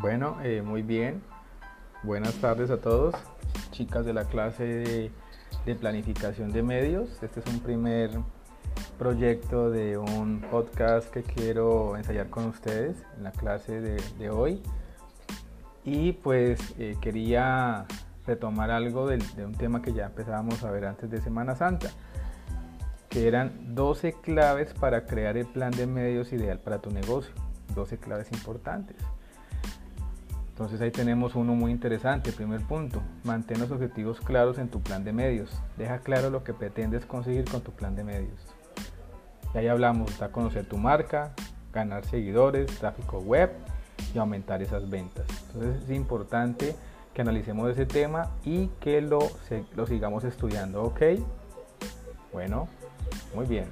Bueno, eh, muy bien. Buenas tardes a todos, chicas de la clase de, planificación de medios. Este es un primer proyecto de un podcast que quiero ensayar con ustedes en la clase de, hoy. Y pues eh, quería retomar algo de, de un tema que ya empezábamos a ver antes de Semana Santa, que eran 12 claves para crear el plan de medios ideal para tu negocio. 12 claves importantes. Entonces ahí tenemos uno muy interesante. Primer punto, mantén los objetivos claros en tu plan de medios. Deja claro lo que pretendes conseguir con tu plan de medios. Y ahí hablamos, de conocer tu marca, ganar seguidores, tráfico web y aumentar esas ventas. Entonces es importante que analicemos ese tema y que lo, lo sigamos estudiando, ¿ok? Bueno, muy bien.